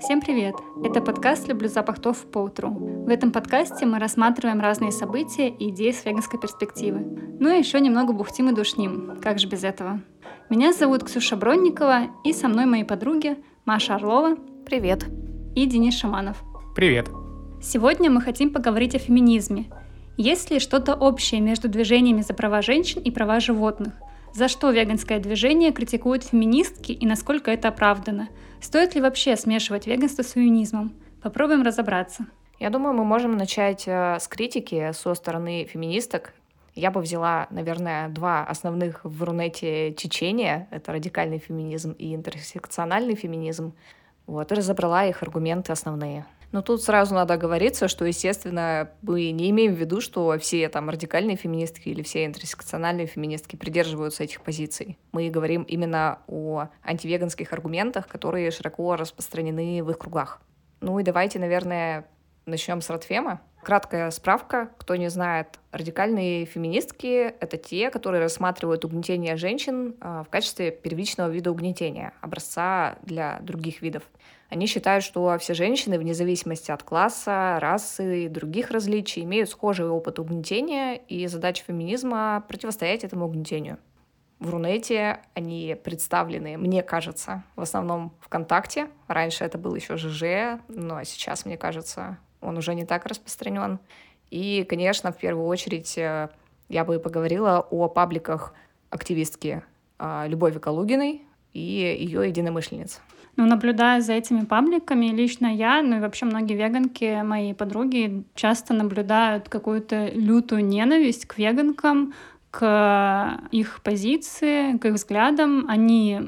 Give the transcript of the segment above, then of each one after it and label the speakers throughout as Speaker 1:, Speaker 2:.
Speaker 1: Всем привет! Это подкаст «Люблю запах тофу по утру». В этом подкасте мы рассматриваем разные события и идеи с веганской перспективы. Ну и еще немного бухтим и душним, как же без этого. Меня зовут Ксюша Бронникова, и со мной мои подруги Маша Орлова.
Speaker 2: Привет.
Speaker 1: И Денис Шаманов.
Speaker 3: Привет.
Speaker 1: Сегодня мы хотим поговорить о феминизме. Есть ли что-то общее между движениями за права женщин и права животных? За что веганское движение критикуют феминистки и насколько это оправдано? Стоит ли вообще смешивать веганство с феминизмом? Попробуем разобраться.
Speaker 2: Я думаю, мы можем начать э, с критики со стороны феминисток. Я бы взяла, наверное, два основных в Рунете течения. Это радикальный феминизм и интерсекциональный феминизм. Вот, и разобрала их аргументы основные. Но тут сразу надо оговориться, что, естественно, мы не имеем в виду, что все там радикальные феминистки или все интерсекциональные феминистки придерживаются этих позиций. Мы говорим именно о антивеганских аргументах, которые широко распространены в их кругах. Ну и давайте, наверное, начнем с Ротфема. Краткая справка, кто не знает, радикальные феминистки — это те, которые рассматривают угнетение женщин а, в качестве первичного вида угнетения, образца для других видов. Они считают, что все женщины, вне зависимости от класса, расы и других различий, имеют схожий опыт угнетения, и задача феминизма — противостоять этому угнетению. В Рунете они представлены, мне кажется, в основном ВКонтакте. Раньше это был еще ЖЖ, но сейчас, мне кажется, он уже не так распространен. И, конечно, в первую очередь э, я бы поговорила о пабликах активистки а, Любови Калугиной и ее единомышленниц.
Speaker 1: Ну, наблюдая за этими пабликами, лично я, ну и вообще многие веганки, мои подруги, часто наблюдают какую-то лютую ненависть к веганкам, к их позиции, к их взглядам. Они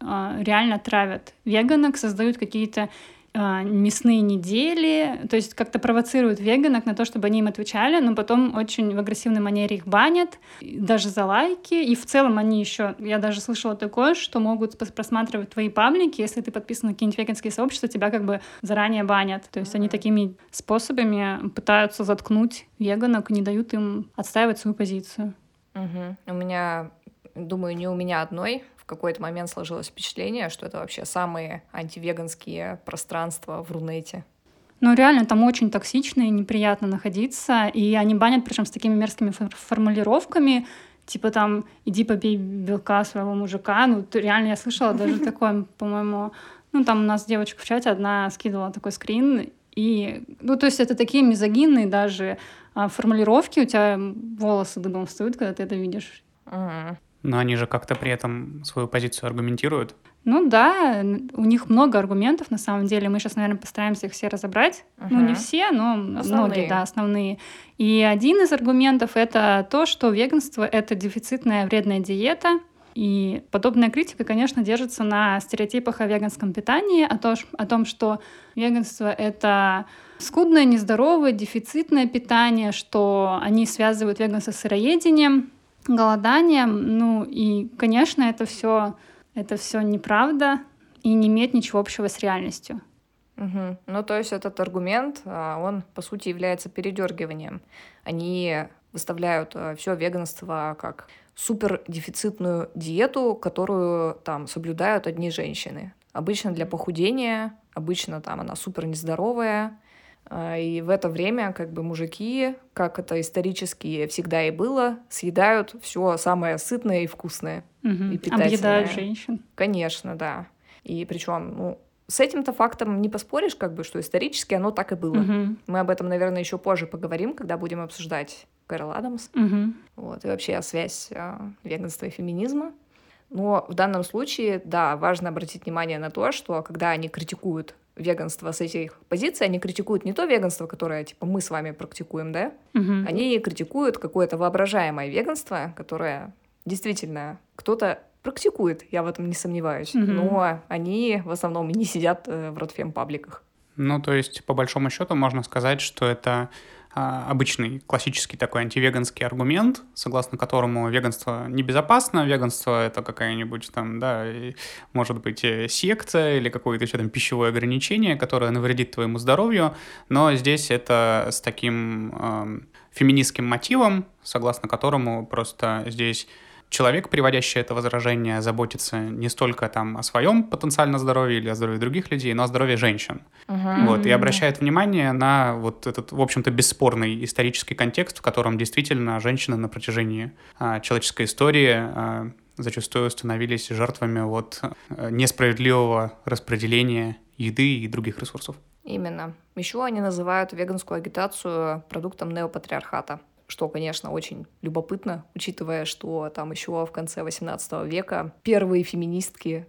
Speaker 1: э, реально травят веганок, создают какие-то мясные недели, то есть как-то провоцируют веганок на то, чтобы они им отвечали, но потом очень в агрессивной манере их банят, даже за лайки, и в целом они еще, я даже слышала такое, что могут просматривать твои паблики, если ты подписан на какие-нибудь веганские сообщества, тебя как бы заранее банят, то есть они такими способами пытаются заткнуть веганок, не дают им отстаивать свою позицию.
Speaker 2: Угу. У меня, думаю, не у меня одной, в какой-то момент сложилось впечатление, что это вообще самые антивеганские пространства в Рунете.
Speaker 1: Ну, реально, там очень токсично и неприятно находиться, и они банят, причем с такими мерзкими формулировками, типа там «иди попей белка своего мужика». Ну, реально я слышала даже такое, по-моему, ну, там у нас девочка в чате одна скидывала такой скрин, и, ну, то есть это такие мизогинные даже а, формулировки, у тебя волосы дыбом встают, когда ты это видишь.
Speaker 2: Угу.
Speaker 3: Но они же как-то при этом свою позицию аргументируют.
Speaker 1: Ну да, у них много аргументов на самом деле. Мы сейчас, наверное, постараемся их все разобрать. Uh-huh. Ну, не все, но основные. многие, да, основные. И один из аргументов это то, что веганство это дефицитная вредная диета. И подобная критика, конечно, держится на стереотипах о веганском питании, о, то, о том, что веганство — это скудное, нездоровое, дефицитное питание, что они связывают веганство с сыроедением, голоданием. Ну и, конечно, это все это все неправда и не имеет ничего общего с реальностью.
Speaker 2: Угу. Ну, то есть этот аргумент, а, он, по сути, является передергиванием. Они выставляют а, все веганство как супер дефицитную диету, которую там соблюдают одни женщины. Обычно для похудения, обычно там она супер нездоровая, и в это время как бы мужики, как это исторически всегда и было, съедают все самое сытное и вкусное.
Speaker 1: Угу. И питательное. Объедают женщин.
Speaker 2: Конечно, да. И причем, ну, с этим-то фактом не поспоришь, как бы, что исторически оно так и было.
Speaker 1: Угу.
Speaker 2: Мы об этом, наверное, еще позже поговорим, когда будем обсуждать Кэрол Адамс.
Speaker 1: Угу.
Speaker 2: Вот, и вообще связь а, веганства и феминизма. Но в данном случае, да, важно обратить внимание на то, что когда они критикуют веганство с этих позиций, они критикуют не то веганство, которое, типа, мы с вами практикуем, да?
Speaker 1: Угу.
Speaker 2: Они критикуют какое-то воображаемое веганство, которое действительно кто-то практикует, я в этом не сомневаюсь.
Speaker 1: Угу.
Speaker 2: Но они в основном не сидят э, в ротфем-пабликах.
Speaker 3: Ну, то есть, по большому счету, можно сказать, что это обычный классический такой антивеганский аргумент, согласно которому веганство небезопасно, веганство это какая-нибудь там, да, может быть э, секция или какое-то еще там пищевое ограничение, которое навредит твоему здоровью, но здесь это с таким э, феминистским мотивом, согласно которому просто здесь человек, приводящий это возражение, заботится не столько там о своем потенциально здоровье или о здоровье других людей, но о здоровье женщин. Uh-huh. Вот, и обращает внимание на вот этот, в общем-то, бесспорный исторический контекст, в котором действительно женщины на протяжении а, человеческой истории а, зачастую становились жертвами вот а, несправедливого распределения еды и других ресурсов.
Speaker 2: Именно. Еще они называют веганскую агитацию продуктом неопатриархата что, конечно, очень любопытно, учитывая, что там еще в конце XVIII века первые феминистки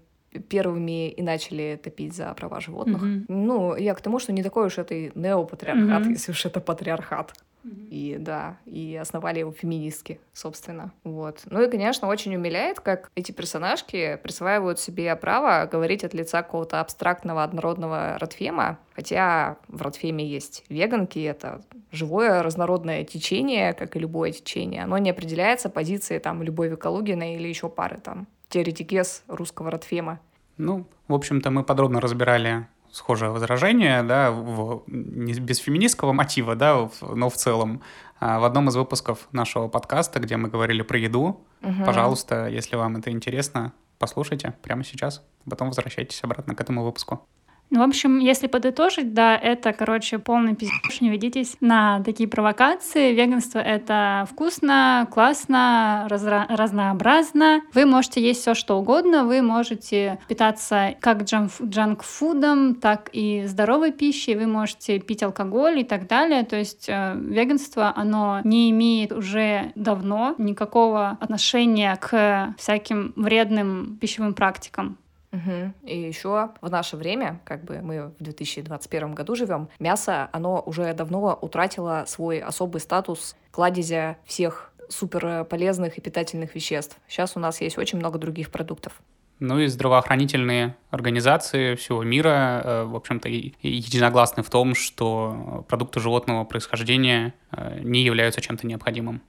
Speaker 2: первыми и начали топить за права животных. Mm-hmm. Ну, я к тому, что не такой уж это и неопатриархат, mm-hmm. если уж это патриархат. И да, и основали его феминистки, собственно. Вот. Ну и, конечно, очень умиляет, как эти персонажки присваивают себе право говорить от лица какого-то абстрактного однородного родфема, хотя в родфеме есть веганки, это живое разнородное течение, как и любое течение. Оно не определяется позицией там Любови Калугиной или еще пары там теоретикес русского родфема.
Speaker 3: Ну, в общем-то, мы подробно разбирали схожее возражение, да, в, не без феминистского мотива, да, в, но в целом. А, в одном из выпусков нашего подкаста, где мы говорили про еду, угу. пожалуйста, если вам это интересно, послушайте прямо сейчас, потом возвращайтесь обратно к этому выпуску.
Speaker 1: В общем, если подытожить, да, это, короче, полный пиздец. Не ведитесь на такие провокации. Веганство — это вкусно, классно, разра- разнообразно. Вы можете есть все, что угодно. Вы можете питаться как джанк-фудом, так и здоровой пищей. Вы можете пить алкоголь и так далее. То есть э, веганство, оно не имеет уже давно никакого отношения к всяким вредным пищевым практикам.
Speaker 2: Угу. И еще в наше время, как бы мы в 2021 году живем, мясо, оно уже давно утратило свой особый статус кладезя всех супер полезных и питательных веществ. Сейчас у нас есть очень много других продуктов.
Speaker 3: Ну и здравоохранительные организации всего мира, э, в общем-то, единогласны в том, что продукты животного происхождения э, не являются чем-то необходимым.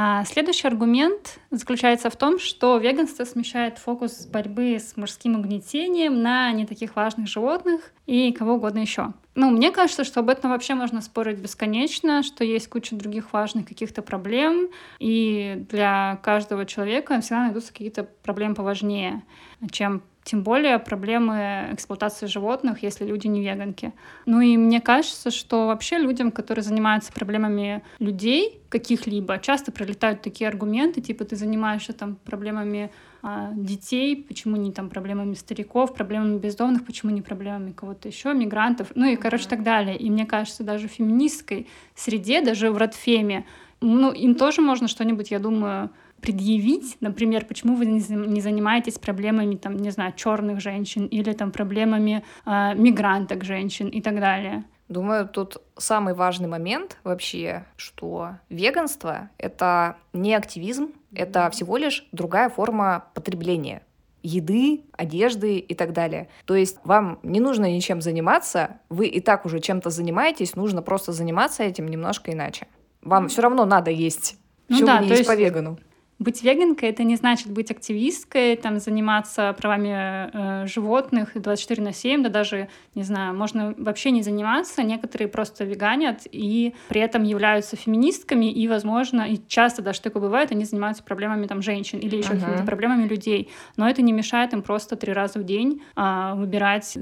Speaker 1: А следующий аргумент заключается в том, что веганство смещает фокус борьбы с мужским угнетением на не таких важных животных и кого угодно еще. Ну, мне кажется, что об этом вообще можно спорить бесконечно, что есть куча других важных каких-то проблем, и для каждого человека всегда найдутся какие-то проблемы поважнее, чем тем более проблемы эксплуатации животных, если люди не веганки. Ну и мне кажется, что вообще людям, которые занимаются проблемами людей каких-либо, часто прилетают такие аргументы, типа ты занимаешься там проблемами а, детей, почему не там проблемами стариков, проблемами бездомных, почему не проблемами кого-то еще, мигрантов, ну и, короче, так далее. И мне кажется, даже в феминистской среде, даже в Радфеме, ну, им тоже можно что-нибудь, я думаю, предъявить, например, почему вы не занимаетесь проблемами, там, не знаю, черных женщин или там проблемами э, мигранток женщин и так далее.
Speaker 2: Думаю, тут самый важный момент вообще, что веганство — это не активизм, это всего лишь другая форма потребления еды, одежды и так далее. То есть вам не нужно ничем заниматься, вы и так уже чем-то занимаетесь, нужно просто заниматься этим немножко иначе. Вам все равно надо есть. Ну да, не есть, есть по вегану?
Speaker 1: Быть веганкой — это не значит быть активисткой, там, заниматься правами э, животных 24 на 7, да даже, не знаю, можно вообще не заниматься. Некоторые просто веганят и при этом являются феминистками, и, возможно, и часто даже такое бывает, они занимаются проблемами там женщин или еще uh-huh. какими-то проблемами людей. Но это не мешает им просто три раза в день э, выбирать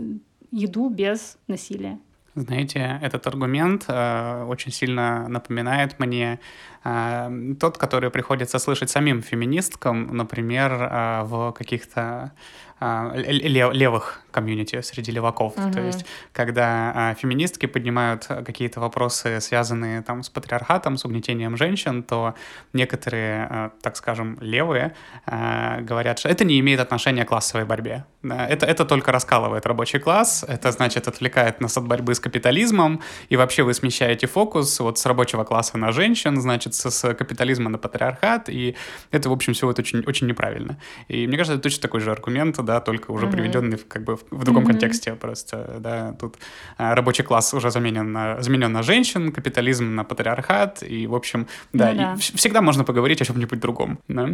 Speaker 1: еду без насилия.
Speaker 3: Знаете, этот аргумент э, очень сильно напоминает мне э, тот, который приходится слышать самим феминисткам, например, э, в каких-то э, левых комьюнити, среди леваков. Uh-huh. То есть, когда а, феминистки поднимают какие-то вопросы, связанные там с патриархатом, с угнетением женщин, то некоторые, а, так скажем, левые а, говорят, что это не имеет отношения к классовой борьбе. Это, это только раскалывает рабочий класс, это значит отвлекает нас от борьбы с капитализмом, и вообще вы смещаете фокус вот с рабочего класса на женщин, значит, с, с капитализма на патриархат, и это, в общем, все это очень, очень неправильно. И мне кажется, это точно такой же аргумент, да, только уже mm-hmm. приведенный как бы в в другом mm-hmm. контексте просто, да, тут а, рабочий класс уже заменен на, заменен на женщин, капитализм на патриархат, и, в общем, да, ну, да. И всегда можно поговорить о чем-нибудь другом, да.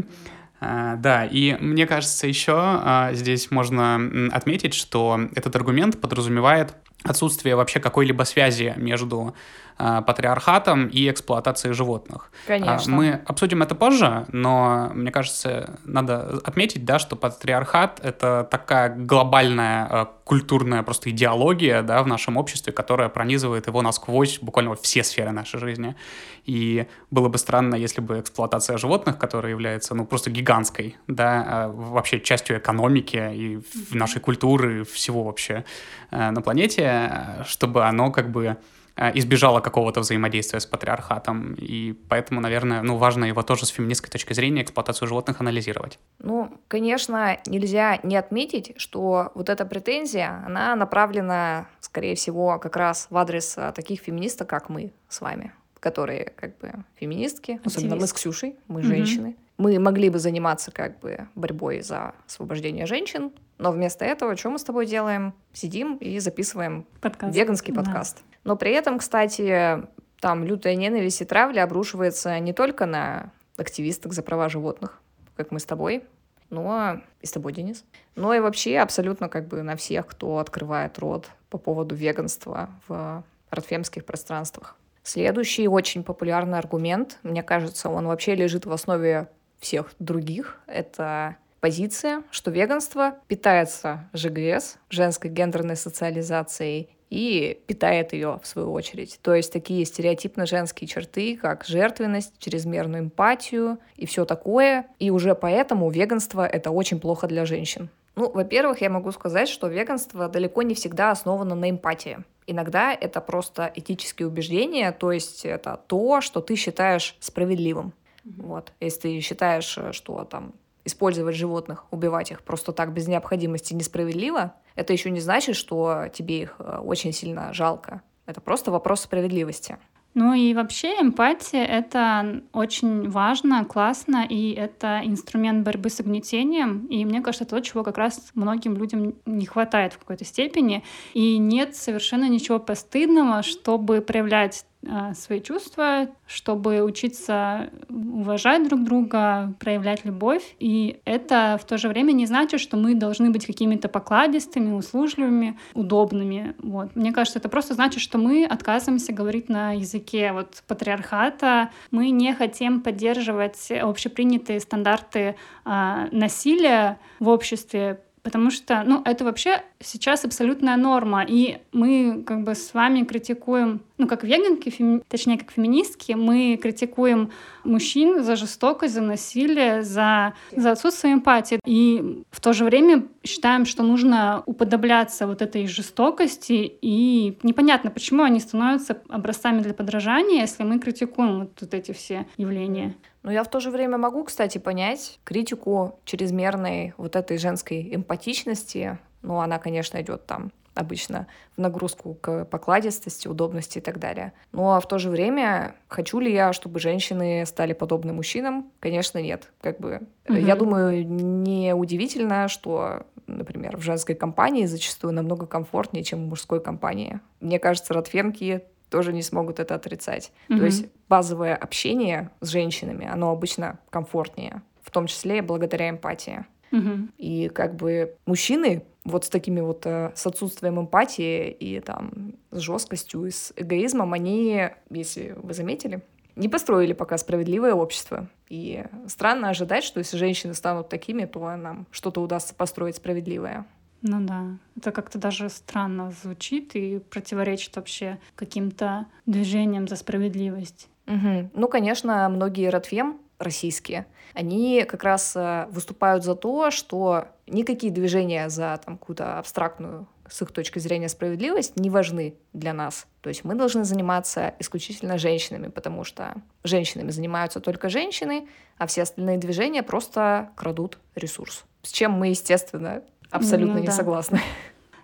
Speaker 3: А, да, и мне кажется, еще а, здесь можно отметить, что этот аргумент подразумевает отсутствие вообще какой-либо связи между патриархатом и эксплуатацией животных.
Speaker 2: Конечно.
Speaker 3: Мы обсудим это позже, но мне кажется, надо отметить, да, что патриархат — это такая глобальная э, культурная просто идеология да, в нашем обществе, которая пронизывает его насквозь буквально все сферы нашей жизни. И было бы странно, если бы эксплуатация животных, которая является ну, просто гигантской, да, вообще частью экономики и нашей культуры, всего вообще на планете, чтобы оно как бы Э, избежала какого-то взаимодействия с патриархатом, и поэтому, наверное, ну, важно его тоже с феминистской точки зрения эксплуатацию животных анализировать.
Speaker 2: Ну, конечно, нельзя не отметить, что вот эта претензия, она направлена, скорее всего, как раз в адрес э, таких феминисток, как мы с вами, которые как бы феминистки, Активист. особенно мы с Ксюшей, мы угу. женщины. Мы могли бы заниматься как бы борьбой за освобождение женщин, но вместо этого что мы с тобой делаем? Сидим и записываем подкаст. веганский подкаст. Да. Но при этом, кстати, там лютая ненависть и травля обрушивается не только на активисток за права животных, как мы с тобой, но и с тобой, Денис, но и вообще абсолютно как бы на всех, кто открывает рот по поводу веганства в ротфемских пространствах. Следующий очень популярный аргумент, мне кажется, он вообще лежит в основе всех других, это позиция, что веганство питается ЖГС, женской гендерной социализацией, и питает ее в свою очередь. То есть такие стереотипно женские черты, как жертвенность, чрезмерную эмпатию и все такое. И уже поэтому веганство — это очень плохо для женщин. Ну, во-первых, я могу сказать, что веганство далеко не всегда основано на эмпатии. Иногда это просто этические убеждения, то есть это то, что ты считаешь справедливым. Вот. Если ты считаешь, что там использовать животных, убивать их просто так без необходимости несправедливо, это еще не значит, что тебе их э, очень сильно жалко. Это просто вопрос справедливости.
Speaker 1: Ну и вообще эмпатия — это очень важно, классно, и это инструмент борьбы с угнетением. И мне кажется, то, чего как раз многим людям не хватает в какой-то степени. И нет совершенно ничего постыдного, чтобы проявлять свои чувства, чтобы учиться уважать друг друга, проявлять любовь. И это в то же время не значит, что мы должны быть какими-то покладистыми, услужливыми, удобными. Вот. Мне кажется, это просто значит, что мы отказываемся говорить на языке вот, патриархата. Мы не хотим поддерживать общепринятые стандарты э, насилия в обществе, Потому что, ну, это вообще сейчас абсолютная норма. И мы как бы с вами критикуем, ну, как веганки, феми... точнее, как феминистки, мы критикуем мужчин за жестокость, за насилие, за, за отсутствие эмпатии. И в то же время считаем, что нужно уподобляться вот этой жестокости. И непонятно, почему они становятся образцами для подражания, если мы критикуем вот, вот эти все явления.
Speaker 2: Но я в то же время могу, кстати, понять критику чрезмерной вот этой женской эмпатичности. Ну, она, конечно, идет там обычно в нагрузку к покладистости, удобности и так далее. Ну а в то же время, хочу ли я, чтобы женщины стали подобны мужчинам? Конечно, нет. Как бы, угу. я думаю, не удивительно, что, например, в женской компании зачастую намного комфортнее, чем в мужской компании. Мне кажется, родфемки тоже не смогут это отрицать. Mm-hmm. То есть базовое общение с женщинами, оно обычно комфортнее, в том числе благодаря эмпатии. Mm-hmm. И как бы мужчины вот с такими вот, э, с отсутствием эмпатии и там с жесткостью и с эгоизмом, они, если вы заметили, не построили пока справедливое общество. И странно ожидать, что если женщины станут такими, то нам что-то удастся построить справедливое.
Speaker 1: Ну да, это как-то даже странно звучит и противоречит вообще каким-то движениям за справедливость.
Speaker 2: Угу. Ну, конечно, многие Ротфем российские, они как раз э, выступают за то, что никакие движения за там какую-то абстрактную с их точки зрения справедливость не важны для нас. То есть мы должны заниматься исключительно женщинами, потому что женщинами занимаются только женщины, а все остальные движения просто крадут ресурс. С чем мы, естественно, абсолютно ну, не да. согласна.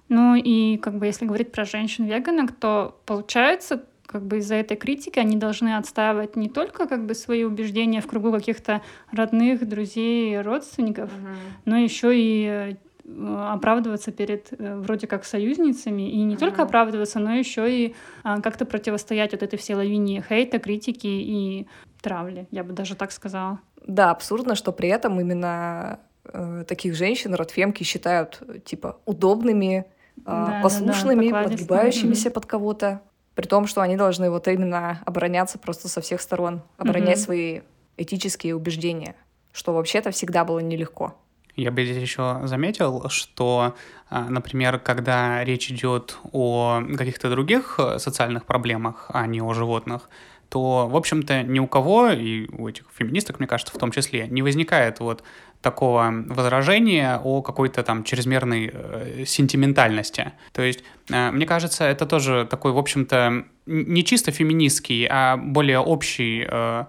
Speaker 1: Ну и как бы если говорить про женщин-веганок, то получается, как бы из-за этой критики они должны отстаивать не только как бы свои убеждения в кругу каких-то родных, друзей, родственников, угу. но еще и э, оправдываться перед э, вроде как союзницами и не mm только оправдываться, но еще и а, как-то противостоять вот этой всей лавине хейта, критики и травли, я бы даже так сказала.
Speaker 2: Да, абсурдно, что при этом именно э, таких женщин родфемки считают типа удобными, да, послушными, да, да, подгибающимися mm-hmm. под кого-то, при том, что они должны вот именно обороняться просто со всех сторон, оборонять mm-hmm. свои этические убеждения, что вообще-то всегда было нелегко.
Speaker 3: Я бы здесь еще заметил, что, а, например, когда речь идет о каких-то других э, социальных проблемах, а не о животных, то, в общем-то, ни у кого, и у этих феминисток, мне кажется, в том числе, не возникает вот такого возражения о какой-то там чрезмерной э, сентиментальности. То есть, э, мне кажется, это тоже такой, в общем-то, не чисто феминистский, а более общий э,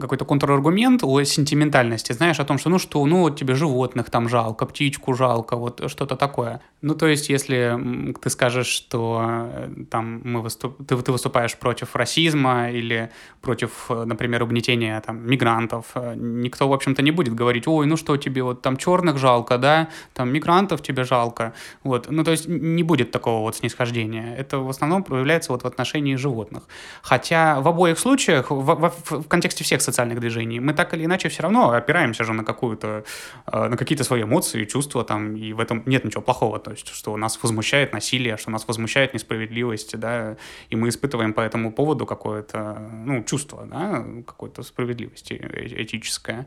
Speaker 3: какой-то контраргумент о сентиментальности, знаешь, о том, что ну что, ну вот тебе животных там жалко, птичку жалко, вот что-то такое. Ну то есть, если ты скажешь, что э, там мы выступ... ты, ты выступаешь против расизма или против, э, например, угнетения там мигрантов, э, никто, в общем-то, не будет говорить, ой, ну что тебе вот там черных жалко, да, там мигрантов тебе жалко, вот. Ну то есть не будет такого вот снисхождения. Это в основном проявляется вот в отношении животных. Хотя в обоих случаях, в, в, в контексте всех социальных движений, мы так или иначе все равно опираемся же на какую-то, э, на какие-то свои эмоции, чувства там, и в этом нет ничего плохого, то есть, что нас возмущает насилие, что нас возмущает несправедливость, да, и мы испытываем по этому поводу какое-то, ну, чувство, да, какой-то справедливости э, этическое,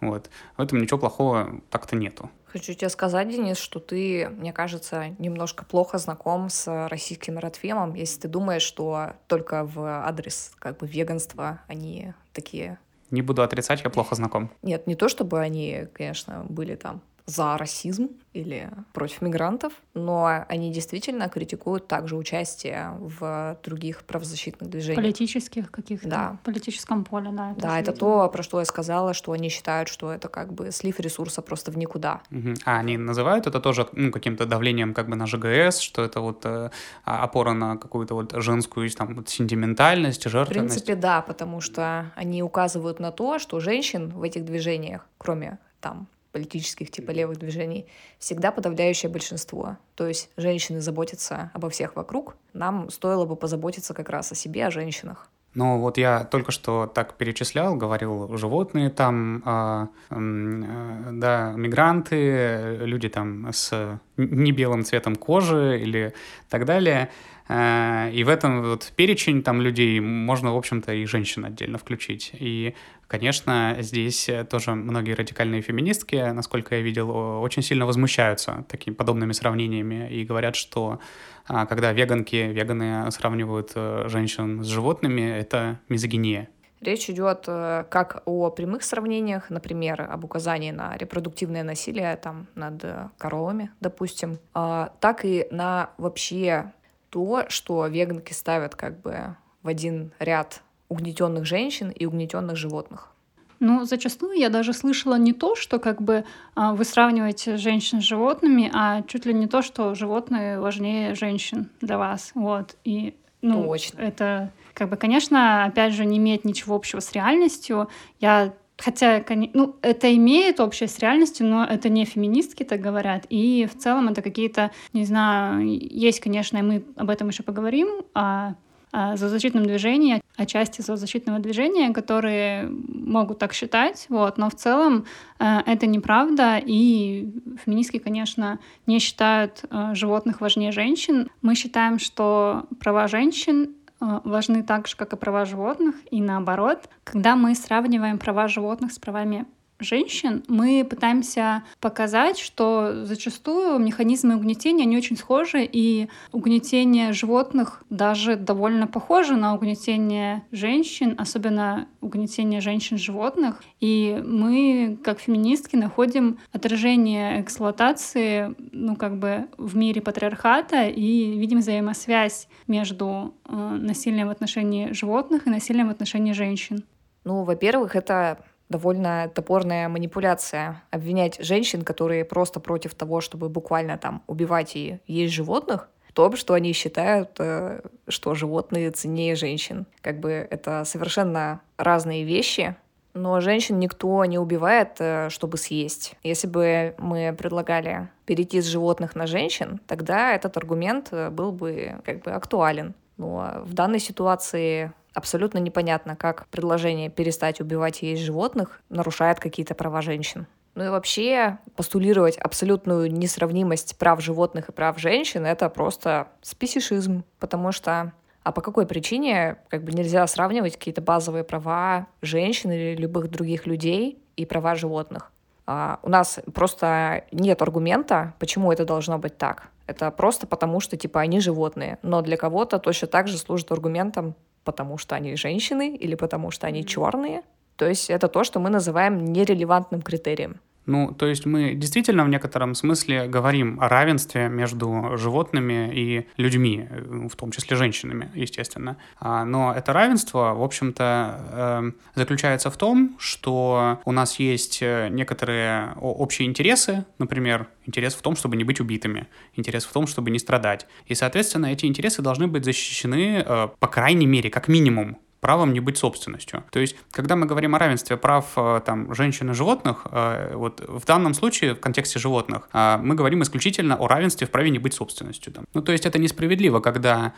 Speaker 3: вот. В этом ничего плохого так-то нету.
Speaker 2: Хочу тебе сказать, Денис, что ты, мне кажется, немножко плохо знаком с российским родфемом, если ты думаешь, что только в адрес как бы веганства они такие
Speaker 3: не буду отрицать, я плохо знаком.
Speaker 2: Нет, не то чтобы они, конечно, были там за расизм или против мигрантов, но они действительно критикуют также участие в других правозащитных движениях.
Speaker 1: Политических каких-то, да. политическом поле, да.
Speaker 2: Это да, это то, про что я сказала, что они считают, что это как бы слив ресурса просто в никуда.
Speaker 3: Угу. А они называют это тоже ну, каким-то давлением как бы на ЖГС, что это вот э, а, опора на какую-то вот женскую там вот сентиментальность, жертвенность?
Speaker 2: В принципе, да, потому что они указывают на то, что женщин в этих движениях, кроме там политических типа левых движений, всегда подавляющее большинство. То есть женщины заботятся обо всех вокруг, нам стоило бы позаботиться как раз о себе, о женщинах.
Speaker 3: Ну вот я только что так перечислял, говорил животные там, э, э, да, мигранты, люди там с не белым цветом кожи или так далее. Э, и в этом вот перечень там людей можно, в общем-то, и женщин отдельно включить. И, конечно, здесь тоже многие радикальные феминистки, насколько я видел, очень сильно возмущаются такими подобными сравнениями и говорят, что а, когда веганки, веганы сравнивают э, женщин с животными, это мизогиния.
Speaker 2: Речь идет э, как о прямых сравнениях, например, об указании на репродуктивное насилие там, над коровами, допустим, а, так и на вообще то, что веганки ставят как бы в один ряд угнетенных женщин и угнетенных животных.
Speaker 1: Ну, зачастую я даже слышала не то, что как бы а, вы сравниваете женщин с животными, а чуть ли не то, что животные важнее женщин для вас. Вот. И ну,
Speaker 2: Точно.
Speaker 1: это как бы, конечно, опять же, не имеет ничего общего с реальностью. Я Хотя, ну, это имеет общее с реальностью, но это не феминистки так говорят. И в целом это какие-то, не знаю, есть, конечно, мы об этом еще поговорим, о, о зоозащитном движении, о части зоозащитного движения, которые могут так считать, вот, но в целом э, это неправда, и феминистки, конечно, не считают э, животных важнее женщин. Мы считаем, что права женщин важны так же, как и права животных, и наоборот. Когда мы сравниваем права животных с правами женщин, мы пытаемся показать, что зачастую механизмы угнетения, они очень схожи, и угнетение животных даже довольно похоже на угнетение женщин, особенно угнетение женщин-животных. И мы, как феминистки, находим отражение эксплуатации, ну, как бы в мире патриархата и видим взаимосвязь между э, насилием в отношении животных и насилием в отношении женщин.
Speaker 2: Ну, во-первых, это довольно топорная манипуляция. Обвинять женщин, которые просто против того, чтобы буквально там убивать и есть животных, в том, что они считают, э, что животные ценнее женщин. Как бы это совершенно разные вещи, но женщин никто не убивает, э, чтобы съесть. Если бы мы предлагали перейти с животных на женщин, тогда этот аргумент э, был бы как бы актуален. Но в данной ситуации абсолютно непонятно, как предложение перестать убивать есть животных нарушает какие-то права женщин. Ну и вообще постулировать абсолютную несравнимость прав животных и прав женщин — это просто спесишизм, потому что а по какой причине как бы нельзя сравнивать какие-то базовые права женщин или любых других людей и права животных? А, у нас просто нет аргумента, почему это должно быть так. Это просто потому, что типа они животные. Но для кого-то точно так же служит аргументом, потому что они женщины или потому что они черные. То есть это то, что мы называем нерелевантным критерием.
Speaker 3: Ну, то есть мы действительно в некотором смысле говорим о равенстве между животными и людьми, в том числе женщинами, естественно. А, но это равенство, в общем-то, эм, заключается в том, что у нас есть э, некоторые общие интересы, например, интерес в том, чтобы не быть убитыми, интерес в том, чтобы не страдать. И, соответственно, эти интересы должны быть защищены, э, по крайней мере, как минимум, правом не быть собственностью. То есть, когда мы говорим о равенстве прав э, там, женщин и животных, э, вот в данном случае, в контексте животных, э, мы говорим исключительно о равенстве в праве не быть собственностью. Ну, то есть это несправедливо, когда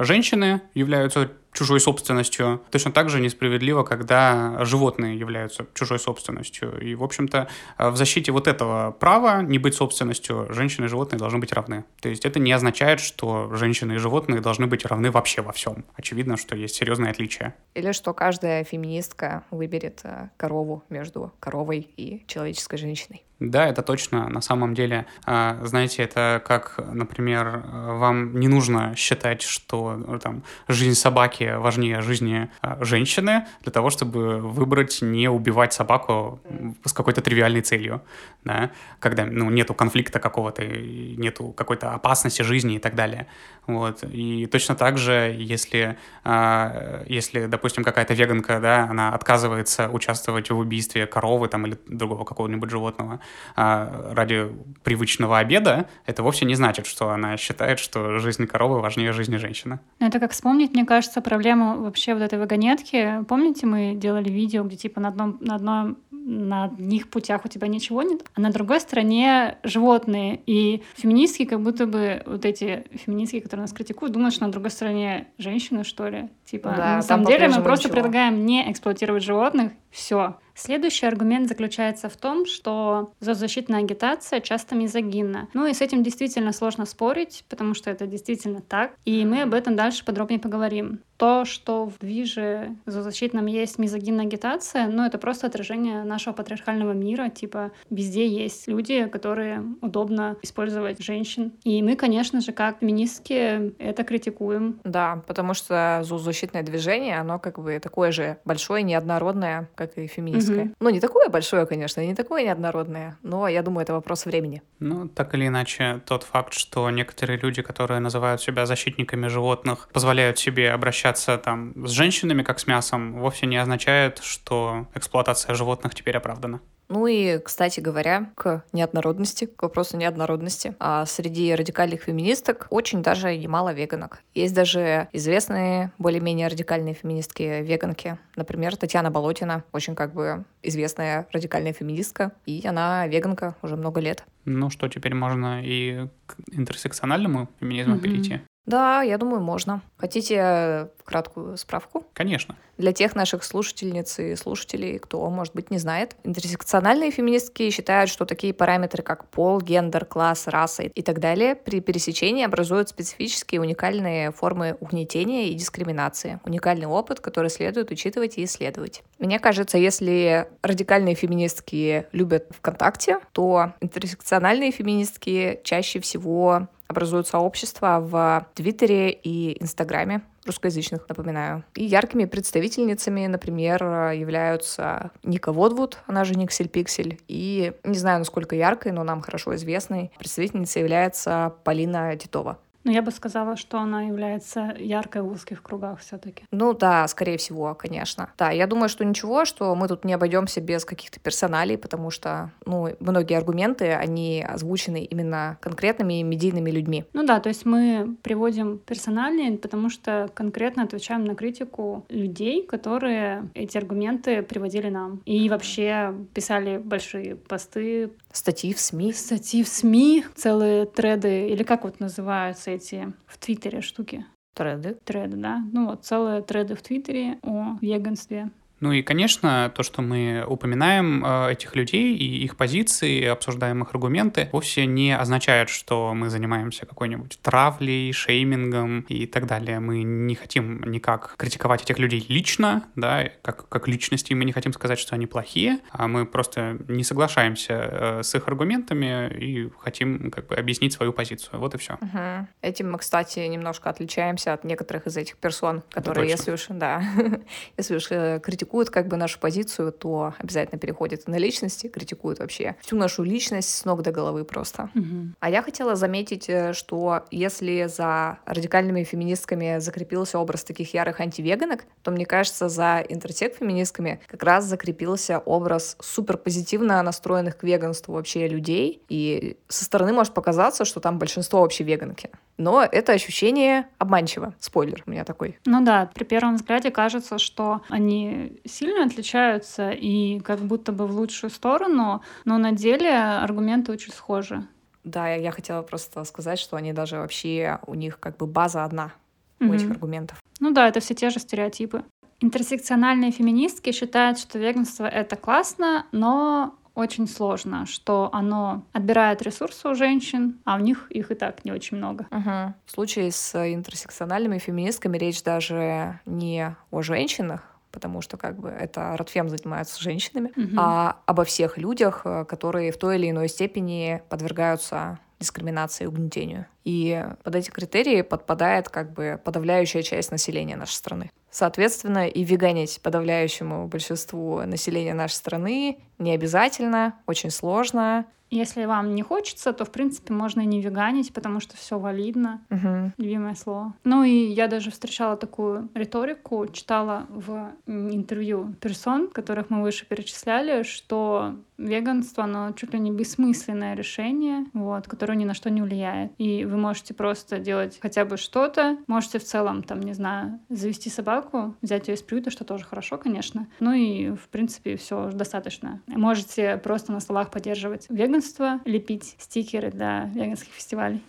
Speaker 3: женщины являются чужой собственностью. Точно так же несправедливо, когда животные являются чужой собственностью. И, в общем-то, в защите вот этого права не быть собственностью женщины и животные должны быть равны. То есть это не означает, что женщины и животные должны быть равны вообще во всем. Очевидно, что есть серьезные отличия.
Speaker 2: Или что каждая феминистка выберет э, корову между коровой и человеческой женщиной.
Speaker 3: Да, это точно. На самом деле, а, знаете, это как, например, вам не нужно считать, что ну, там, жизнь собаки важнее жизни а, женщины для того, чтобы выбрать не убивать собаку с какой-то тривиальной целью, да, когда ну, нету конфликта какого-то, нету какой-то опасности жизни и так далее. Вот. И точно так же, если, а, если допустим, какая-то веганка, да, она отказывается участвовать в убийстве коровы там, или другого какого-нибудь животного, а, ради привычного обеда, это вовсе не значит, что она считает, что жизнь коровы важнее жизни женщины.
Speaker 1: Ну, это как вспомнить, мне кажется, проблему вообще вот этой вагонетки. Помните, мы делали видео, где типа на одном, на одном на одних путях у тебя ничего нет, а на другой стороне животные. И феминистки, как будто бы вот эти феминистки, которые нас критикуют, думают, что на другой стороне женщины, что ли. Типа, да, на самом деле мы просто ничего. предлагаем не эксплуатировать животных, все. Следующий аргумент заключается в том, что зоозащитная агитация часто мизогинна. Ну и с этим действительно сложно спорить, потому что это действительно так. И мы об этом дальше подробнее поговорим. То, что в движе зоозащитном есть мизогинная агитация, ну это просто отражение нашего патриархального мира. Типа везде есть люди, которые удобно использовать женщин. И мы, конечно же, как феминистки это критикуем.
Speaker 2: Да, потому что зоозащитное движение, оно как бы такое же большое, неоднородное, как и феминистское российское. Угу. Ну, не такое большое, конечно, не такое неоднородное, но я думаю, это вопрос времени.
Speaker 3: Ну, так или иначе, тот факт, что некоторые люди, которые называют себя защитниками животных, позволяют себе обращаться там с женщинами, как с мясом, вовсе не означает, что эксплуатация животных теперь оправдана.
Speaker 2: Ну и, кстати говоря, к неоднородности, к вопросу неоднородности. А среди радикальных феминисток очень даже немало веганок. Есть даже известные более-менее радикальные феминистки-веганки. Например, Татьяна Болотина, очень как бы известная радикальная феминистка, и она веганка уже много лет.
Speaker 3: Ну что, теперь можно и к интерсекциональному феминизму mm-hmm. перейти?
Speaker 2: Да, я думаю, можно. Хотите краткую справку?
Speaker 3: Конечно.
Speaker 2: Для тех наших слушательниц и слушателей, кто, может быть, не знает, интерсекциональные феминистки считают, что такие параметры, как пол, гендер, класс, раса и так далее, при пересечении образуют специфические уникальные формы угнетения и дискриминации, уникальный опыт, который следует учитывать и исследовать. Мне кажется, если радикальные феминистки любят ВКонтакте, то интерсекциональные феминистки чаще всего образуют сообщества в Твиттере и Инстаграме русскоязычных, напоминаю. И яркими представительницами, например, являются Ника Водвуд, она же Никсель Пиксель, и, не знаю, насколько яркой, но нам хорошо известной представительницей является Полина Титова.
Speaker 1: Но я бы сказала, что она является яркой в узких кругах все-таки.
Speaker 2: Ну да, скорее всего, конечно. Да, я думаю, что ничего, что мы тут не обойдемся без каких-то персоналей, потому что, ну, многие аргументы, они озвучены именно конкретными медийными людьми.
Speaker 1: Ну да, то есть мы приводим персональные, потому что конкретно отвечаем на критику людей, которые эти аргументы приводили нам. И вообще писали большие посты.
Speaker 2: Статьи в СМИ.
Speaker 1: Статьи в СМИ, целые треды, или как вот называются эти в Твиттере штуки.
Speaker 2: Треды.
Speaker 1: Треды, да. Ну вот, целые треды в Твиттере о веганстве.
Speaker 3: Ну и, конечно, то, что мы упоминаем э, этих людей и их позиции, обсуждаем их аргументы, вовсе не означает, что мы занимаемся какой-нибудь травлей, шеймингом и так далее. Мы не хотим никак критиковать этих людей лично, да, как, как личности, мы не хотим сказать, что они плохие, а мы просто не соглашаемся э, с их аргументами и хотим как бы объяснить свою позицию. Вот и все.
Speaker 2: Угу. Этим мы, кстати, немножко отличаемся от некоторых из этих персон, которые, если уж, да, если уж э, критикуют критикуют как бы нашу позицию, то обязательно переходят на личности, критикуют вообще всю нашу личность с ног до головы просто.
Speaker 1: Угу.
Speaker 2: А я хотела заметить, э, что если за радикальными феминистками закрепился образ таких ярых антивеганок, то, мне кажется, за интерсек-феминистками как раз закрепился образ суперпозитивно настроенных к веганству вообще людей. И со стороны может показаться, что там большинство вообще веганки. Но это ощущение обманчиво. Спойлер у меня такой.
Speaker 1: Ну да, при первом взгляде кажется, что они сильно отличаются и как будто бы в лучшую сторону, но на деле аргументы очень схожи.
Speaker 2: Да, я хотела просто сказать, что они даже вообще, у них как бы база одна mm-hmm. у этих аргументов.
Speaker 1: Ну да, это все те же стереотипы. Интерсекциональные феминистки считают, что веганство — это классно, но очень сложно, что оно отбирает ресурсы у женщин, а у них их и так не очень много.
Speaker 2: Угу. В случае с интерсекциональными феминистками речь даже не о женщинах, потому что как бы это Ротфем занимается женщинами, угу. а обо всех людях, э, которые в той или иной степени подвергаются дискриминации и угнетению. И под эти критерии подпадает как бы подавляющая часть населения нашей страны. Соответственно, и веганить подавляющему большинству населения нашей страны не обязательно, очень сложно.
Speaker 1: Если вам не хочется, то, в принципе, можно и не веганить, потому что все валидно.
Speaker 2: Угу.
Speaker 1: Любимое слово. Ну и я даже встречала такую риторику, читала в интервью персон, которых мы выше перечисляли, что веганство, оно чуть ли не бессмысленное решение, вот, которое ни на что не влияет. И вы можете просто делать хотя бы что-то. Можете в целом, там, не знаю, завести собаку, взять ее из приюта, что тоже хорошо, конечно. Ну и, в принципе, все достаточно. Можете просто на столах поддерживать веганство, лепить стикеры для веганских фестивалей.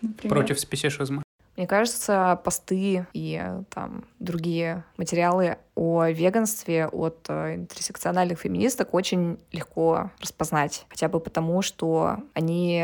Speaker 3: Например. Против спесишизма.
Speaker 2: Мне кажется, посты и там другие материалы о веганстве от э, интерсекциональных феминисток очень легко распознать. Хотя бы потому, что они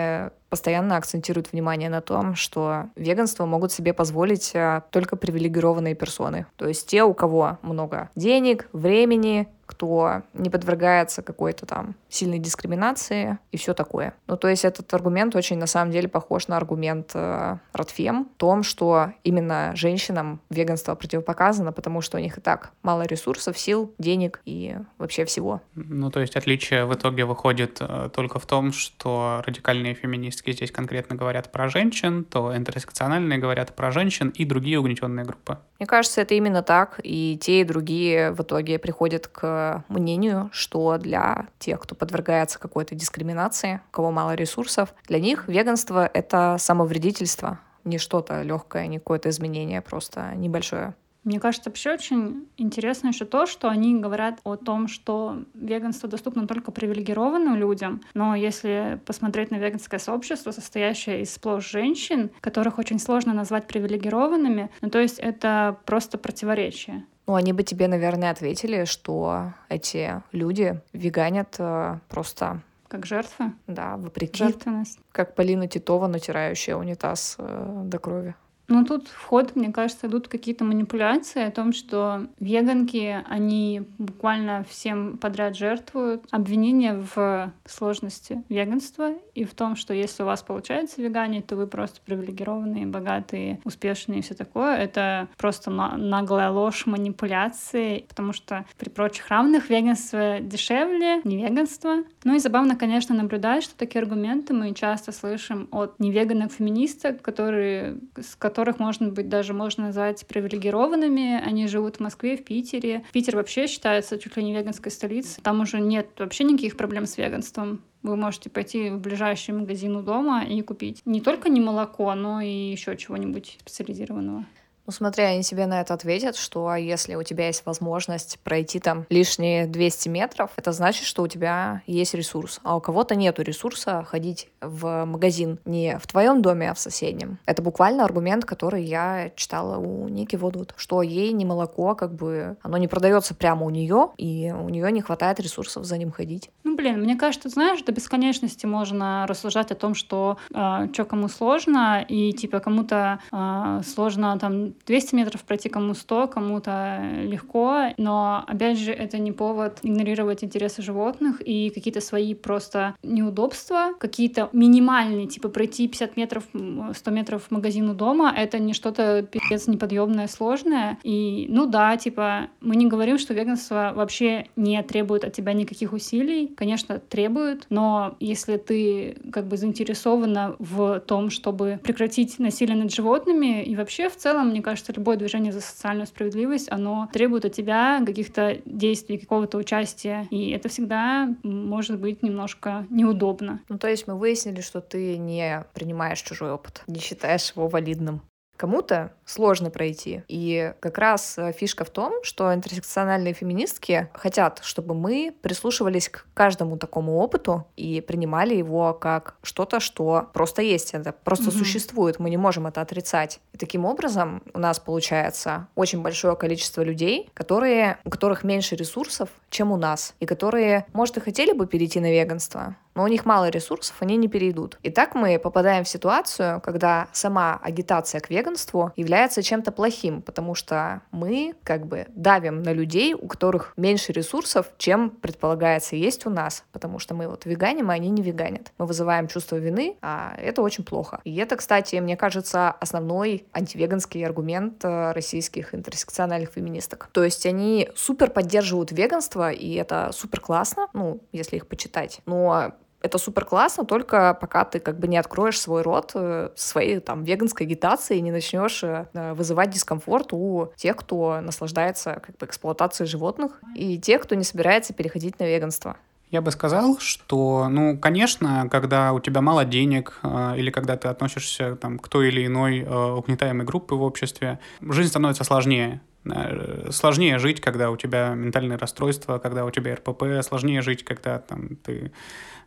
Speaker 2: постоянно акцентируют внимание на том, что веганство могут себе позволить э, только привилегированные персоны. То есть те, у кого много денег, времени, кто не подвергается какой-то там сильной дискриминации и все такое. Ну, то есть этот аргумент очень на самом деле похож на аргумент э, Ротфем в том, что именно женщинам веганство противопоказано, потому что у них и так мало ресурсов, сил, денег и вообще всего.
Speaker 3: Ну, то есть отличие в итоге выходит э, только в том, что радикальные феминистки здесь конкретно говорят про женщин, то интерсекциональные говорят про женщин и другие угнетенные группы.
Speaker 2: Мне кажется, это именно так, и те, и другие в итоге приходят к мнению, что для тех, кто подвергается какой-то дискриминации, у кого мало ресурсов, для них веганство — это самовредительство, не что-то легкое, не какое-то изменение, просто небольшое.
Speaker 1: Мне кажется, вообще очень интересно еще то, что они говорят о том, что веганство доступно только привилегированным людям. Но если посмотреть на веганское сообщество, состоящее из сплошь женщин, которых очень сложно назвать привилегированными, ну то есть это просто противоречие.
Speaker 2: Ну, они бы тебе, наверное, ответили, что эти люди веганят э, просто
Speaker 1: как жертвы?
Speaker 2: Да, вопреки.
Speaker 1: Жертвенность.
Speaker 2: Как Полина Титова, натирающая унитаз э, до крови.
Speaker 1: Ну, тут в ход, мне кажется, идут какие-то манипуляции о том, что веганки, они буквально всем подряд жертвуют. Обвинение в сложности веганства и в том, что если у вас получается веганить, то вы просто привилегированные, богатые, успешные и все такое. Это просто наглая ложь, манипуляции, потому что при прочих равных веганство дешевле, не веганство. Ну и забавно, конечно, наблюдать, что такие аргументы мы часто слышим от невеганных феминисток, которые, с которыми которых, может быть, даже можно назвать привилегированными. Они живут в Москве, в Питере. Питер вообще считается чуть ли не веганской столицей. Там уже нет вообще никаких проблем с веганством. Вы можете пойти в ближайший магазин у дома и купить не только не молоко, но и еще чего-нибудь специализированного.
Speaker 2: Ну смотри, они тебе на это ответят, что если у тебя есть возможность пройти там лишние 200 метров, это значит, что у тебя есть ресурс. А у кого-то нету ресурса ходить в магазин не в твоем доме, а в соседнем. Это буквально аргумент, который я читала у Ники Водвуд, что ей не молоко, как бы, оно не продается прямо у нее, и у нее не хватает ресурсов за ним ходить.
Speaker 1: Ну, блин, мне кажется, знаешь, до бесконечности можно рассуждать о том, что э, а, что кому сложно, и типа кому-то э, сложно там 200 метров пройти, кому 100, кому-то легко, но опять же это не повод игнорировать интересы животных и какие-то свои просто неудобства, какие-то минимальные, типа пройти 50 метров, 100 метров в магазину дома, это не что-то пипец неподъемное, сложное. И, ну да, типа, мы не говорим, что веганство вообще не требует от тебя никаких усилий. Конечно, требует, но если ты как бы заинтересована в том, чтобы прекратить насилие над животными, и вообще в целом, мне кажется, любое движение за социальную справедливость, оно требует от тебя каких-то действий, какого-то участия, и это всегда может быть немножко неудобно.
Speaker 2: Ну, то есть мы выяснили, что ты не принимаешь чужой опыт, не считаешь его валидным. Кому-то сложно пройти. И как раз э, фишка в том, что интерсекциональные феминистки хотят, чтобы мы прислушивались к каждому такому опыту и принимали его как что-то, что просто есть, это просто mm-hmm. существует, мы не можем это отрицать. И таким образом у нас получается очень большое количество людей, которые, у которых меньше ресурсов, чем у нас, и которые, может, и хотели бы перейти на веганство, но у них мало ресурсов, они не перейдут. И так мы попадаем в ситуацию, когда сама агитация к веганству является чем-то плохим, потому что мы как бы давим на людей, у которых меньше ресурсов, чем предполагается есть у нас, потому что мы вот веганим, а они не веганят. Мы вызываем чувство вины, а это очень плохо. И это, кстати, мне кажется, основной антивеганский аргумент э, российских интерсекциональных феминисток. То есть они супер поддерживают веганство, и это супер классно, ну, если их почитать. Но это супер классно, только пока ты как бы не откроешь свой рот э, своей там веганской агитацией и не начнешь э, вызывать дискомфорт у тех, кто наслаждается как бы эксплуатацией животных и тех, кто не собирается переходить на веганство.
Speaker 3: Я бы сказал, что, ну, конечно, когда у тебя мало денег э, или когда ты относишься там, к той или иной э, угнетаемой группе в обществе, жизнь становится сложнее. Э, сложнее жить, когда у тебя ментальные расстройства, когда у тебя РПП, сложнее жить, когда там, ты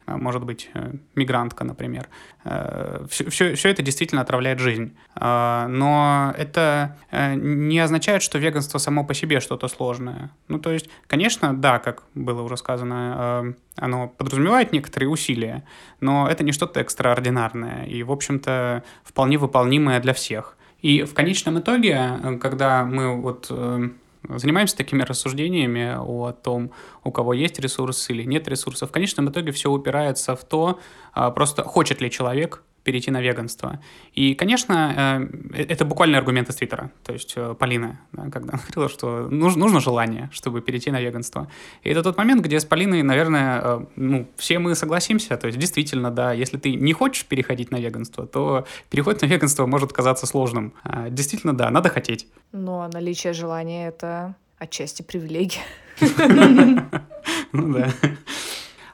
Speaker 3: может быть, э, мигрантка, например. Все, все, все это действительно отравляет жизнь. Но это э, не означает, что веганство само по себе что-то сложное. Ну, то есть, конечно, да, как было уже сказано, э, оно подразумевает некоторые усилия, но это не что-то экстраординарное и, в общем-то, вполне выполнимое для всех. И в конечном итоге, когда мы вот занимаемся такими рассуждениями о том, у кого есть ресурсы или нет ресурсов, в конечном итоге все упирается в то, а, просто хочет ли человек перейти на веганство. И, конечно, э, это буквально аргумент из Твиттера. То есть э, Полина, да, когда говорила, что нужно, нужно желание, чтобы перейти на веганство. И это тот момент, где с Полиной, наверное, э, ну, все мы согласимся. То есть действительно, да, если ты не хочешь переходить на веганство, то переход на веганство может казаться сложным. А, действительно, да, надо хотеть.
Speaker 2: Но наличие желания — это отчасти привилегия.
Speaker 3: Ну да.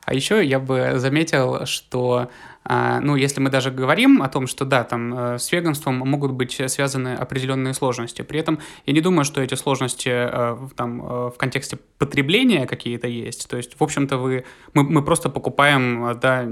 Speaker 3: А еще я бы заметил, что ну, если мы даже говорим о том, что да, там э, с веганством могут быть связаны определенные сложности, при этом я не думаю, что эти сложности э, там э, в контексте потребления какие-то есть. То есть, в общем-то, вы, мы, мы просто покупаем, да,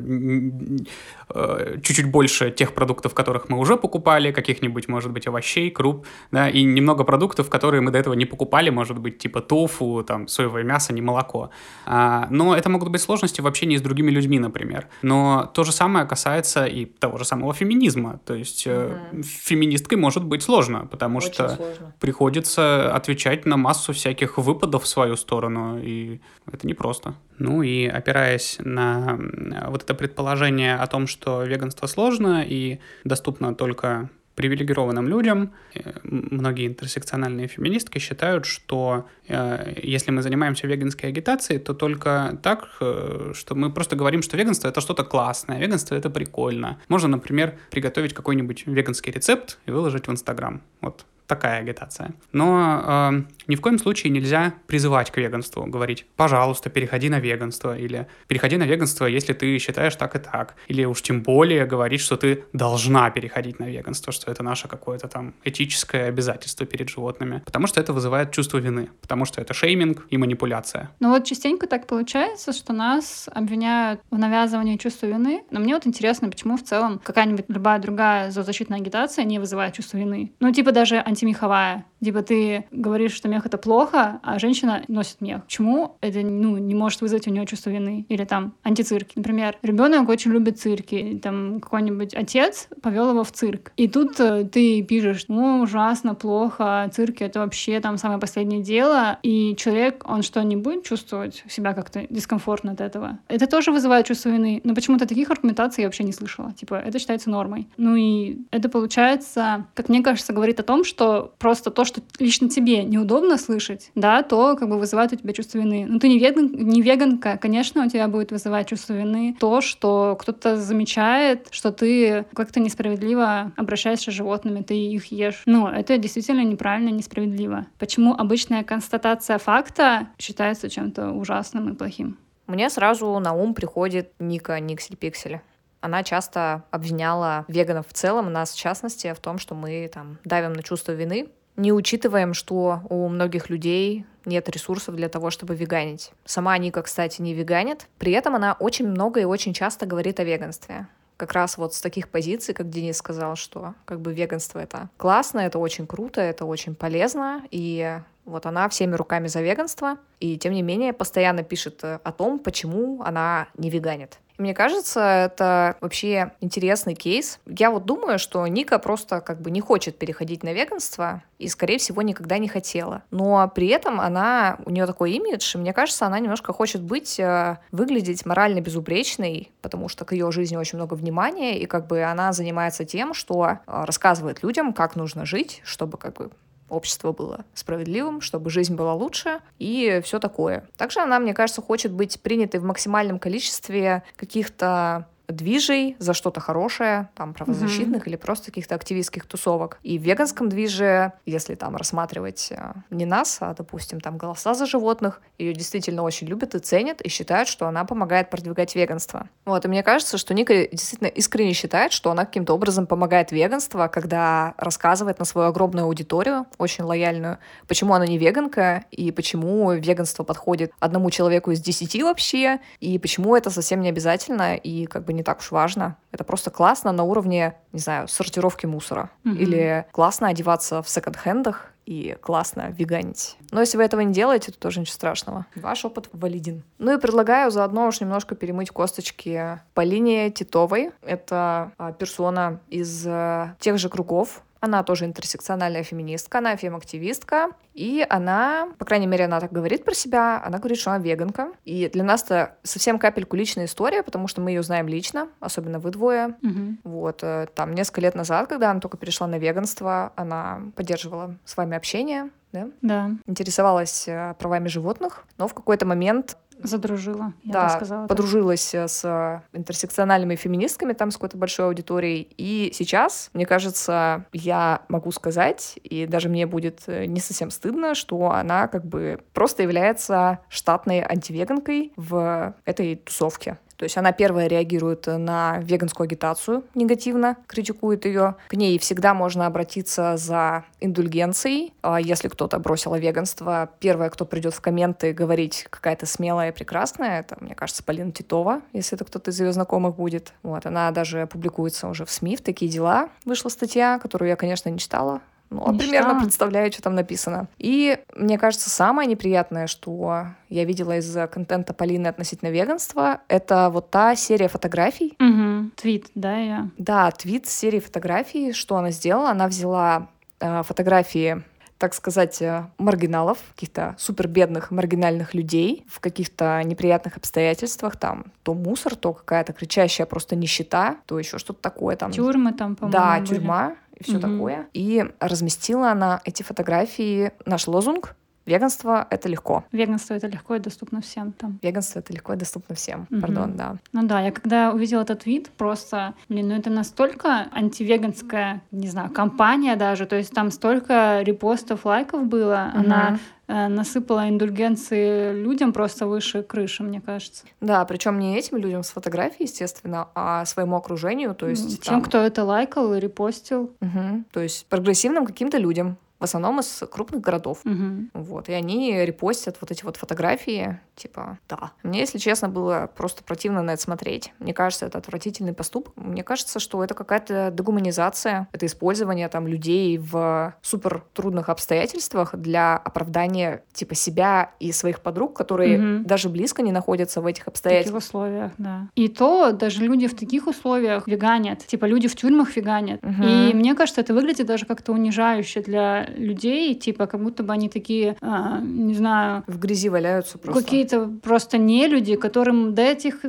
Speaker 3: чуть-чуть больше тех продуктов, которых мы уже покупали, каких-нибудь, может быть, овощей, круп, да, и немного продуктов, которые мы до этого не покупали, может быть, типа тофу, там, соевое мясо, не молоко. А, но это могут быть сложности в общении с другими людьми, например. Но то же самое касается и того же самого феминизма. То есть угу. феминисткой может быть сложно, потому Очень что сложно. приходится отвечать на массу всяких выпадов в свою сторону, и это непросто. Ну и опираясь на вот это предположение о том, что веганство сложно и доступно только привилегированным людям. Э, многие интерсекциональные феминистки считают, что э, если мы занимаемся веганской агитацией, то только так, э, что мы просто говорим, что веганство это что-то классное, веганство это прикольно. Можно, например, приготовить какой-нибудь веганский рецепт и выложить в Инстаграм. Вот такая агитация. Но э, ни в коем случае нельзя призывать к веганству, говорить, пожалуйста, переходи на веганство, или переходи на веганство, если ты считаешь так и так. Или уж тем более говорить, что ты должна переходить на веганство, что это наше какое-то там этическое обязательство перед животными. Потому что это вызывает чувство вины, потому что это шейминг и манипуляция.
Speaker 1: Ну вот частенько так получается, что нас обвиняют в навязывании чувства вины. Но мне вот интересно, почему в целом какая-нибудь любая другая зоозащитная агитация не вызывает чувство вины. Ну типа даже антимеховая. Типа ты говоришь, что мех это плохо, а женщина носит мех. Почему это ну, не может вызвать у нее чувство вины? Или там антицирки. Например, ребенок очень любит цирки. Там какой-нибудь отец повел его в цирк. И тут э, ты пишешь, ну, ужасно, плохо, цирки — это вообще там самое последнее дело. И человек, он что, не будет чувствовать себя как-то дискомфортно от этого? Это тоже вызывает чувство вины. Но почему-то таких аргументаций я вообще не слышала. Типа, это считается нормой. Ну и это получается, как мне кажется, говорит о том, что просто то, что лично тебе неудобно слышать, да, то как бы вызывает у тебя чувство вины. Ну ты не, веган, не веганка, конечно, у тебя будет вызывать чувство вины то, что кто-то замечает, что ты как-то несправедливо обращаешься с животными, ты их ешь. Ну, это действительно неправильно, несправедливо. Почему обычная констатация факта считается чем-то ужасным и плохим?
Speaker 2: Мне сразу на ум приходит Ника Никсель Пиксель она часто обвиняла веганов в целом, нас в частности, в том, что мы там давим на чувство вины, не учитываем, что у многих людей нет ресурсов для того, чтобы веганить. Сама Ника, кстати, не веганит. При этом она очень много и очень часто говорит о веганстве. Как раз вот с таких позиций, как Денис сказал, что как бы веганство это классно, это очень круто, это очень полезно, и вот она всеми руками за веганство, и тем не менее постоянно пишет о том, почему она не веганит. Мне кажется, это вообще интересный кейс. Я вот думаю, что Ника просто как бы не хочет переходить на веганство и, скорее всего, никогда не хотела. Но при этом она, у нее такой имидж, и мне кажется, она немножко хочет быть, э, выглядеть морально безупречной, потому что к ее жизни очень много внимания, и как бы она занимается тем, что э, рассказывает людям, как нужно жить, чтобы как бы общество было справедливым, чтобы жизнь была лучше и все такое. Также она, мне кажется, хочет быть принятой в максимальном количестве каких-то движей за что-то хорошее, там, правозащитных mm-hmm. или просто каких-то активистских тусовок. И в веганском движе, если там рассматривать э, не нас, а, допустим, там голоса за животных, ее действительно очень любят и ценят, и считают, что она помогает продвигать веганство. Вот, и мне кажется, что Ника действительно искренне считает, что она каким-то образом помогает веганство, когда рассказывает на свою огромную аудиторию, очень лояльную, почему она не веганка, и почему веганство подходит одному человеку из десяти вообще, и почему это совсем не обязательно, и как бы не так уж важно. Это просто классно на уровне, не знаю, сортировки мусора. Mm-hmm. Или классно одеваться в секонд-хендах и классно веганить. Но если вы этого не делаете, то тоже ничего страшного. Ваш опыт валиден. Ну и предлагаю заодно уж немножко перемыть косточки Полине Титовой. Это а, персона из а, тех же кругов, она тоже интерсекциональная феминистка, она фем-активистка, и она, по крайней мере, она так говорит про себя, она говорит, что она веганка. И для нас это совсем капельку личная история, потому что мы ее знаем лично, особенно вы двое.
Speaker 1: Угу.
Speaker 2: Вот, э, там, несколько лет назад, когда она только перешла на веганство, она поддерживала с вами общение, да?
Speaker 1: Да.
Speaker 2: Интересовалась э, правами животных, но в какой-то момент
Speaker 1: Задружила, я
Speaker 2: да,
Speaker 1: бы сказала.
Speaker 2: подружилась так. с интерсекциональными феминистками, там с какой-то большой аудиторией. И сейчас, мне кажется, я могу сказать, и даже мне будет э, не совсем стыдно, что она как бы просто является штатной антивеганкой в этой тусовке. То есть она первая реагирует на веганскую агитацию негативно, критикует ее. К ней всегда можно обратиться за индульгенцией. А если кто-то бросил веганство, первое, кто придет в комменты говорить какая-то смелая и прекрасная, это, мне кажется, Полина Титова, если это кто-то из ее знакомых будет. Вот, она даже публикуется уже в СМИ, в такие дела. Вышла статья, которую я, конечно, не читала, ну, а примерно представляю, что там написано. И мне кажется, самое неприятное, что я видела из контента Полины относительно веганства, это вот та серия фотографий.
Speaker 1: Угу. Твит, да, я?
Speaker 2: Да, твит с серии фотографий. Что она сделала? Она взяла э, фотографии так сказать, э, маргиналов, каких-то супер бедных маргинальных людей в каких-то неприятных обстоятельствах, там, то мусор, то какая-то кричащая просто нищета, то еще что-то такое там.
Speaker 1: Тюрьмы там, по-моему,
Speaker 2: Да,
Speaker 1: были.
Speaker 2: тюрьма и все угу. такое. И разместила она эти фотографии, наш лозунг Веганство — это легко.
Speaker 1: Веганство — это легко и доступно всем там.
Speaker 2: Веганство — это легко и доступно всем.
Speaker 1: Мгм.
Speaker 2: Пардон, да.
Speaker 1: Ну да, я когда увидела этот вид, просто, блин, ну это настолько антивеганская, не знаю, компания даже, то есть там столько репостов, лайков было, она
Speaker 2: Мгм.
Speaker 1: э, насыпала индульгенции людям просто выше крыши, мне кажется.
Speaker 2: Да, причем не этим людям с фотографией, естественно, а своему окружению, то есть
Speaker 1: Тем,
Speaker 2: там-
Speaker 1: кто это лайкал и репостил.
Speaker 2: Мгм. То есть прогрессивным каким-то людям, в основном из крупных городов.
Speaker 1: Мгм.
Speaker 2: Вот, и они репостят вот эти вот фотографии, типа, да. Мне, если честно, было просто противно на это смотреть. Мне кажется, это отвратительный поступок. Мне кажется, что это какая-то дегуманизация, это использование там людей в супер трудных обстоятельствах для оправдания типа себя и своих подруг, которые
Speaker 1: Мгм.
Speaker 2: даже близко не находятся в этих
Speaker 1: В таких
Speaker 2: обстоятельствах.
Speaker 1: условиях, да. И то даже люди в таких условиях веганят. Типа люди в тюрьмах веганят.
Speaker 2: Мгм.
Speaker 1: И мне кажется, это выглядит даже как-то унижающе для людей. Типа как будто бы они такие, а, не знаю,
Speaker 2: В гризи валяются просто.
Speaker 1: какие-то просто не люди, которым до этих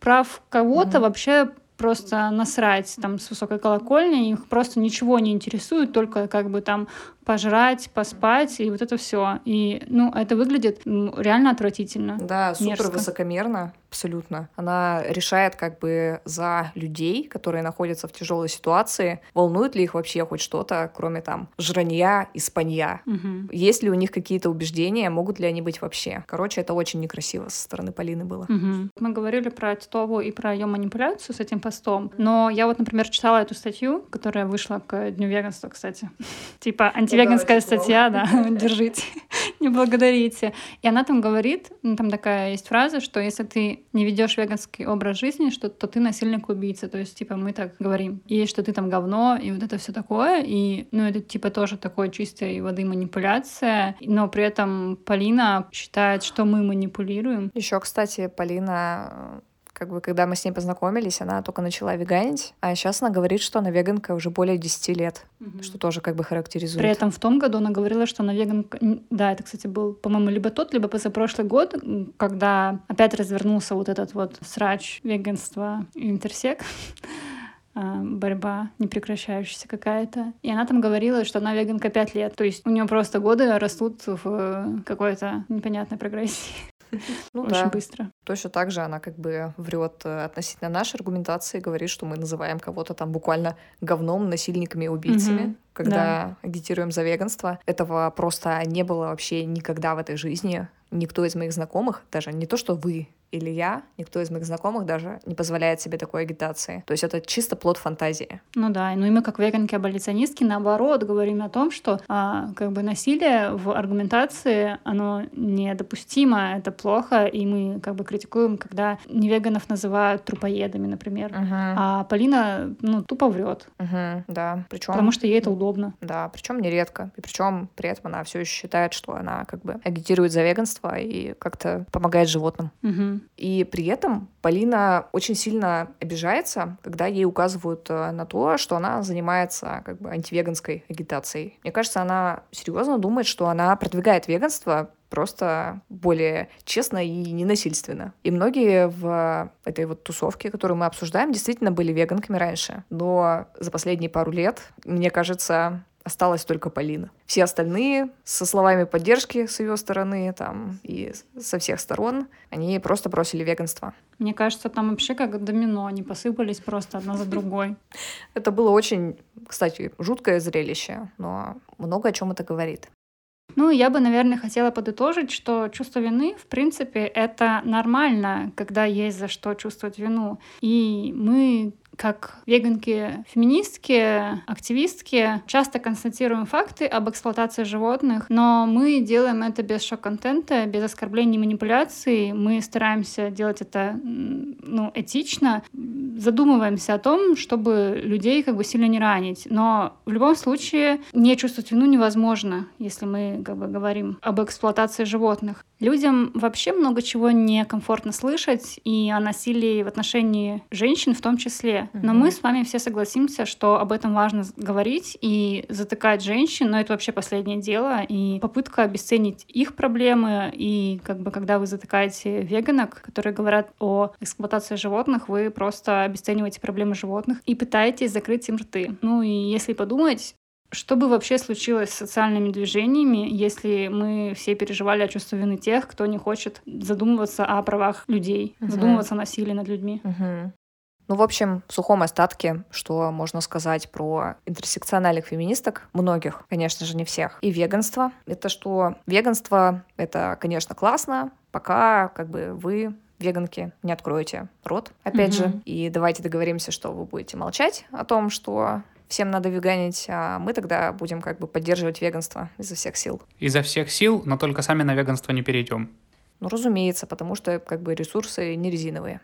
Speaker 1: прав кого-то
Speaker 2: Мгм.
Speaker 1: вообще просто насрать там с высокой колокольни, их просто ничего не интересует, только как бы там пожрать, поспать и вот это все. И, ну, это выглядит реально отвратительно.
Speaker 2: Да, супер
Speaker 1: Мерзко.
Speaker 2: высокомерно, абсолютно. Она решает как бы за людей, которые находятся в тяжелой ситуации, волнует ли их вообще хоть что-то, кроме там жранья и спанья.
Speaker 1: Мгм.
Speaker 2: Есть ли у них какие-то убеждения, могут ли они быть вообще? Короче, это очень некрасиво со стороны Полины было.
Speaker 1: Мгм. Мы говорили про Титову и про ее манипуляцию с этим постом, но я вот, например, читала эту статью, которая вышла к Дню веганства, кстати. Типа антивеганская
Speaker 2: Подарочек вам.
Speaker 1: статья, да, держите, не благодарите. И она там говорит, ну, там такая есть фраза, что если ты не ведешь веганский образ жизни, что, то ты насильник убийца. То есть, типа, мы так говорим. И что ты там говно, и вот это все такое. И, ну, это, типа, тоже такой чистой воды манипуляция. Но при этом Полина считает, что мы манипулируем.
Speaker 2: Еще, кстати, Полина как бы, когда мы с ней познакомились, она только начала веганить, а сейчас она говорит, что она веганка уже более 10 лет, что тоже как бы характеризует.
Speaker 1: При этом в том году она говорила, что она веганка. Да, это, кстати, был, по-моему, либо тот, либо позапрошлый год, когда опять развернулся вот этот вот срач веганства интерсек. а, борьба непрекращающаяся какая-то. И она там говорила, что она веганка пять лет. То есть у нее просто годы растут в э, какой-то непонятной прогрессии.
Speaker 2: Ну
Speaker 1: Очень
Speaker 2: да,
Speaker 1: быстро.
Speaker 2: точно так же она как бы врет э, относительно нашей аргументации, говорит, что мы называем кого-то там буквально говном, насильниками и убийцами,
Speaker 1: Мгм.
Speaker 2: когда агитируем за веганство. Этого просто не было вообще никогда в этой жизни. Никто из моих знакомых, даже не то, что вы или я, никто из моих знакомых даже не позволяет себе такой агитации. То есть это чисто плод фантазии.
Speaker 1: Ну да, ну и мы как веганки-аболиционистки наоборот говорим о том, что а, как бы насилие в аргументации, оно недопустимо, это плохо, и мы как бы критикуем, когда невеганов называют трупоедами, например. А Полина, ну, тупо врет,
Speaker 2: Мгм, да, причем
Speaker 1: потому что ей это удобно.
Speaker 2: Да, причем нередко. И причем при этом она все еще считает, что она как бы агитирует за веганство и как-то помогает животным.
Speaker 1: Мгм.
Speaker 2: И при этом Полина очень сильно обижается, когда ей указывают э, на то, что она занимается как бы антивеганской агитацией. Мне кажется, она серьезно думает, что она продвигает веганство просто более честно и ненасильственно. И многие в этой вот тусовке, которую мы обсуждаем, действительно были веганками раньше. Но за последние пару лет, мне кажется, осталась только Полина. Все остальные со словами поддержки с ее стороны там и со всех сторон, они просто бросили веганство.
Speaker 1: Мне кажется, там вообще как домино, они посыпались просто одна за другой.
Speaker 2: Это было очень, кстати, жуткое зрелище, но много о чем это говорит.
Speaker 1: Ну, я бы, наверное, хотела подытожить, что чувство вины, в принципе, это нормально, когда есть за что чувствовать вину. И мы как веганки, феминистки, активистки часто констатируем факты об эксплуатации животных, но мы делаем это без шок-контента, без оскорблений и манипуляций. Мы стараемся делать это ну, этично, задумываемся о том, чтобы людей как бы сильно не ранить. Но в любом случае не чувствовать вину невозможно, если мы как бы говорим об эксплуатации животных. Людям вообще много чего некомфортно слышать, и о насилии в отношении женщин в том числе. Но мы с вами все согласимся, что об этом важно говорить и затыкать женщин, но это вообще последнее дело, и попытка обесценить их проблемы, и как бы когда вы затыкаете веганок, которые говорят о эксплуатации животных, вы просто обесцениваете проблемы животных и пытаетесь закрыть им рты. Ну и если подумать, Что бы вообще случилось с социальными движениями, если мы все переживали о чувстве вины тех, кто не хочет задумываться о правах людей, угу. задумываться о насилии над людьми?
Speaker 2: Угу. Ну, в общем, в сухом остатке, что можно сказать про интерсекциональных феминисток, многих, конечно же, не всех, и веганство, это что веганство — это, конечно, классно, пока как бы вы веганки не откроете рот, опять mm-hmm. же. И давайте договоримся, что вы будете молчать о том, что всем надо веганить, а мы тогда будем как бы поддерживать веганство изо всех сил.
Speaker 3: Изо всех сил, но только сами на веганство не перейдем.
Speaker 2: Ну, разумеется, потому что как бы ресурсы не резиновые.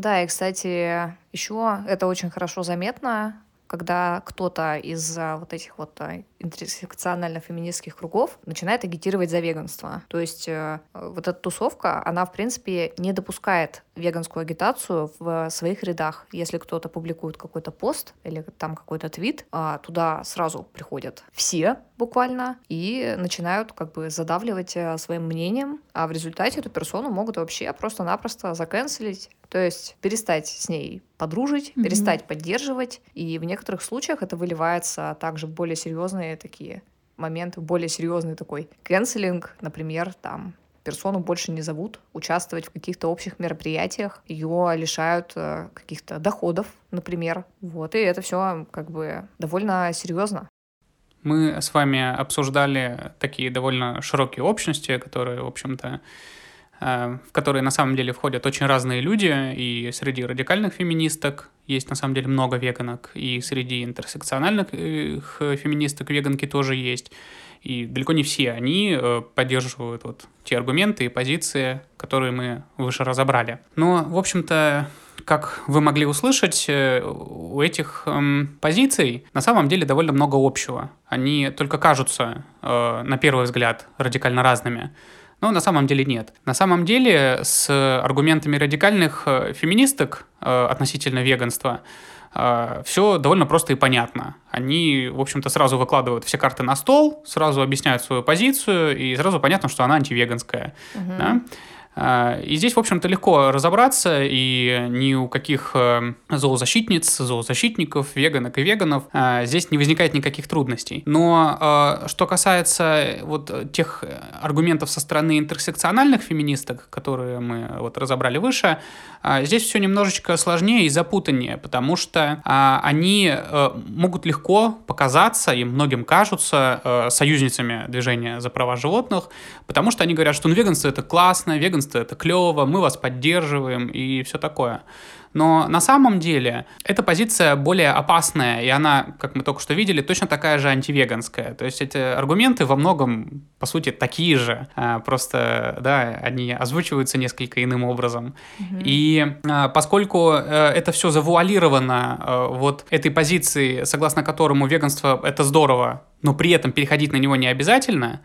Speaker 2: Да, и, кстати, еще это очень хорошо заметно, когда кто-то из а, вот этих вот а, интерсекционально-феминистских кругов начинает агитировать за веганство. То есть э, вот эта тусовка, она, в принципе, не допускает веганскую агитацию в своих рядах. Если кто-то публикует какой-то пост или там какой-то твит, а, туда сразу приходят все буквально и начинают как бы задавливать э, своим мнением, а в результате эту персону могут вообще просто-напросто заканцелить, то есть перестать с ней подружить, mm-hmm. перестать поддерживать, и в некоторых случаях это выливается также в более серьезные такие моменты, более серьезный такой канцелинг, например, там персону больше не зовут участвовать в каких-то общих мероприятиях, ее лишают э, каких-то доходов, например. Вот, и это все как бы довольно серьезно.
Speaker 3: Мы с вами обсуждали такие довольно широкие общности, которые, в общем-то, в которые на самом деле входят очень разные люди, и среди радикальных феминисток есть на самом деле много веганок, и среди интерсекциональных э, феминисток веганки тоже есть. И далеко не все они э, поддерживают вот те аргументы и позиции, которые мы выше разобрали. Но, в общем-то, как вы могли услышать, э, у этих эм, позиций на самом деле довольно много общего. Они только кажутся, э, на первый взгляд, радикально разными. Но на самом деле нет. На самом деле с аргументами радикальных э, феминисток э, относительно веганства э, все довольно просто и понятно. Они, в общем-то, сразу выкладывают все карты на стол, сразу объясняют свою позицию, и сразу понятно, что она антивеганская. Угу. Да? А, и здесь, в общем-то, легко разобраться, и ни у каких э, зоозащитниц, зоозащитников, веганок и веганов а, здесь не возникает никаких трудностей. Но а, что касается вот тех аргументов со стороны интерсекциональных феминисток, которые мы вот разобрали выше, здесь все немножечко сложнее и запутаннее, потому что они э, могут легко показаться, и многим кажутся, э, союзницами движения за права животных, потому что они говорят, что ну, веганство это классно, веганство наконец это клево, мы вас поддерживаем и все такое. Но на самом деле эта позиция более опасная, и она, как мы только что видели, точно такая же антивеганская. То есть эти аргументы во многом, по сути, такие же, а, просто, да, они озвучиваются несколько иным образом. Mm-hmm. И а, поскольку э, это все завуалировано э, вот этой позицией, согласно которому веганство — это здорово, но при этом переходить на него не обязательно,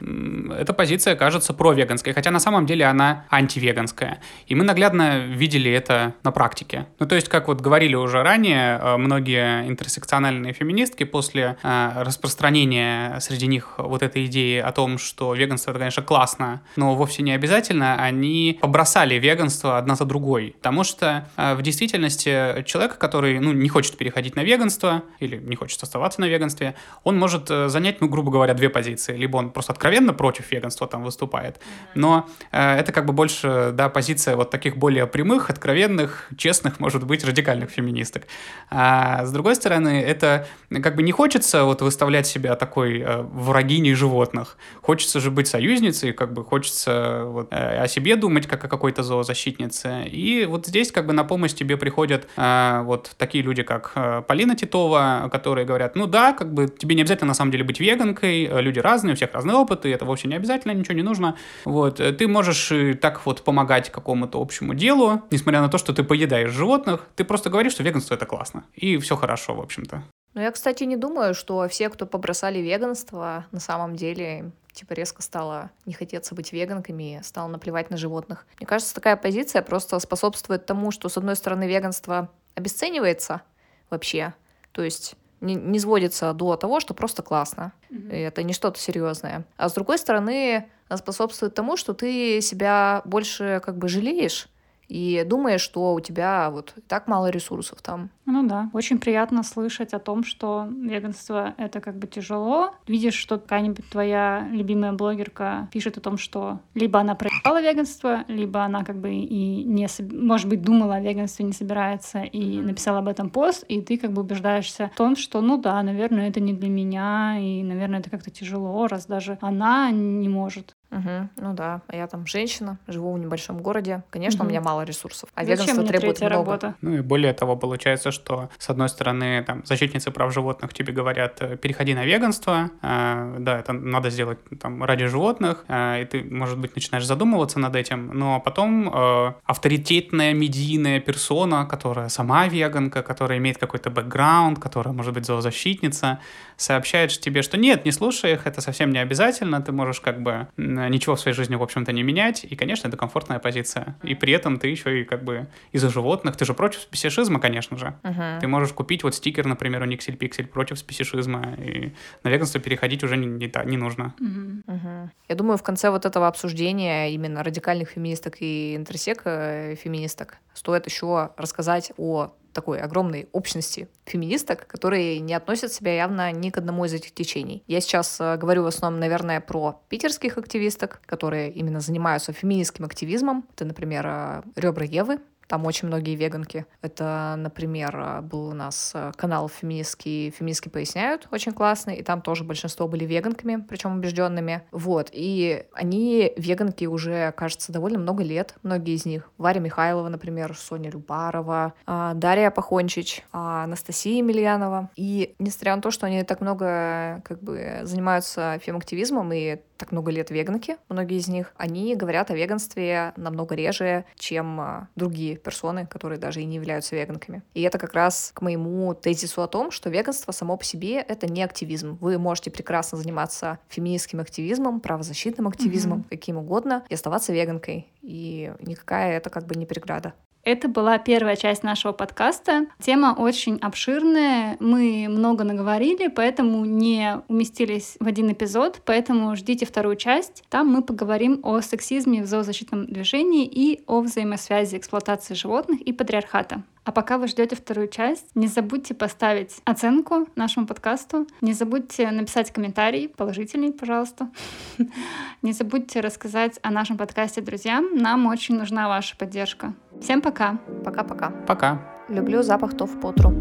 Speaker 3: эта позиция кажется провеганской, хотя на самом деле она антивеганская. И мы наглядно видели это на практике. Ну, то есть, как вот говорили уже ранее, э, многие интерсекциональные феминистки после э, распространения среди них вот этой идеи о том, что веганство это, конечно, классно, но вовсе не обязательно, они побросали веганство одна за другой. Потому что э, в действительности человек, который ну, не хочет переходить на веганство или не хочет оставаться на веганстве, он может занять занять, ну, грубо говоря, две позиции. Либо он просто откровенно против веганства там выступает, но э, это как бы больше, да, позиция вот таких более прямых, откровенных, честных, может быть, радикальных феминисток. А с другой стороны, это как бы не хочется вот выставлять себя такой э, врагиней животных. Хочется же быть союзницей, как бы хочется вот, э, о себе думать, как о какой-то зоозащитнице. И вот здесь как бы на помощь тебе приходят э, вот такие люди, как э, Полина Титова, которые говорят, ну да, как бы тебе не обязательно на самом деле быть быть веганкой, э, люди разные, у всех разные опыты, это вовсе не обязательно, ничего не нужно. Вот, э, ты можешь так вот помогать какому-то общему делу, несмотря на то, что ты поедаешь животных, ты просто говоришь, что веганство это классно, и все хорошо, в общем-то.
Speaker 2: Ну, я, кстати, не думаю, что все, кто побросали веганство, на самом деле типа резко стало не хотеться быть веганками, стало наплевать на животных. Мне кажется, такая позиция просто способствует тому, что, с одной стороны, веганство обесценивается вообще, то есть не, не сводится до того, что просто классно. Mm-hmm. И это не что-то серьезное. А с другой стороны, способствует тому, что ты себя больше как бы жалеешь и думаешь, что у тебя вот так мало ресурсов там.
Speaker 1: Ну да, очень приятно слышать о том, что веганство — это как бы тяжело. Видишь, что какая-нибудь твоя любимая блогерка пишет о том, что либо она проебала веганство, либо она как бы и не, может быть, думала о веганстве, не собирается, и написала об этом пост, и ты как бы убеждаешься в том, что, ну да, наверное, это не для меня, и, наверное, это как-то тяжело, раз даже она не может.
Speaker 2: Угу, ну да, а я там женщина, живу в небольшом городе. Конечно, угу. у меня мало ресурсов. А Зачем веганство требует много. Работа?
Speaker 3: Ну и более того, получается, что с одной стороны, там, защитницы прав животных тебе говорят, э, переходи на веганство, э, да, это надо сделать там ради животных, э, и ты, может быть, начинаешь задумываться над этим, но потом э, авторитетная медийная персона, которая сама веганка, которая имеет какой-то бэкграунд, которая, может быть, зоозащитница, сообщает тебе, что нет, не слушай их, это совсем не обязательно, ты можешь как бы ничего в своей жизни, в общем-то, не менять, и, конечно, это комфортная позиция. И при этом ты еще и как бы из-за животных, ты же против спесишизма, конечно же. Uh-huh. Ты можешь купить вот стикер, например, у Никсель Пиксель против спесишизма, и на веганство переходить уже не, не, не нужно.
Speaker 2: Uh-huh. Uh-huh. Я думаю, в конце вот этого обсуждения именно радикальных феминисток и интерсек э, феминисток стоит еще рассказать о такой огромной общности феминисток, которые не относят себя явно ни к одному из этих течений. Я сейчас э, говорю в основном, наверное, про питерских активисток, которые именно занимаются феминистским активизмом. Это, например, э, Ребра Евы, там очень многие веганки. Это, например, был у нас э, канал феминистский, феминистки поясняют, очень классный, и там тоже большинство были веганками, причем убежденными. Вот, и они веганки уже, кажется, довольно много лет, многие из них. Варя Михайлова, например, Соня Любарова, а, Дарья Пахончич, а, Анастасия Емельянова. И несмотря на то, что они так много как бы занимаются фемактивизмом и так много лет веганки, многие из них, они говорят о веганстве намного реже, чем а, другие персоны, которые даже и не являются веганками. И это как раз к моему тезису о том, что веганство само по себе — это не активизм. Вы можете прекрасно заниматься феминистским активизмом, правозащитным активизмом, mm-hmm. каким угодно, и оставаться веганкой. И никакая это как бы не преграда.
Speaker 1: Это была первая часть нашего подкаста. Тема очень обширная, мы много наговорили, поэтому не уместились в один эпизод, поэтому ждите вторую часть. Там мы поговорим о сексизме в зоозащитном движении и о взаимосвязи эксплуатации животных и патриархата. А пока вы ждете вторую часть, не забудьте поставить оценку нашему подкасту, не забудьте написать комментарий, положительный, пожалуйста. Не забудьте рассказать о нашем подкасте друзьям, нам очень нужна ваша поддержка. Всем пока.
Speaker 2: Пока-пока.
Speaker 3: Пока.
Speaker 2: Люблю запах тоф потру.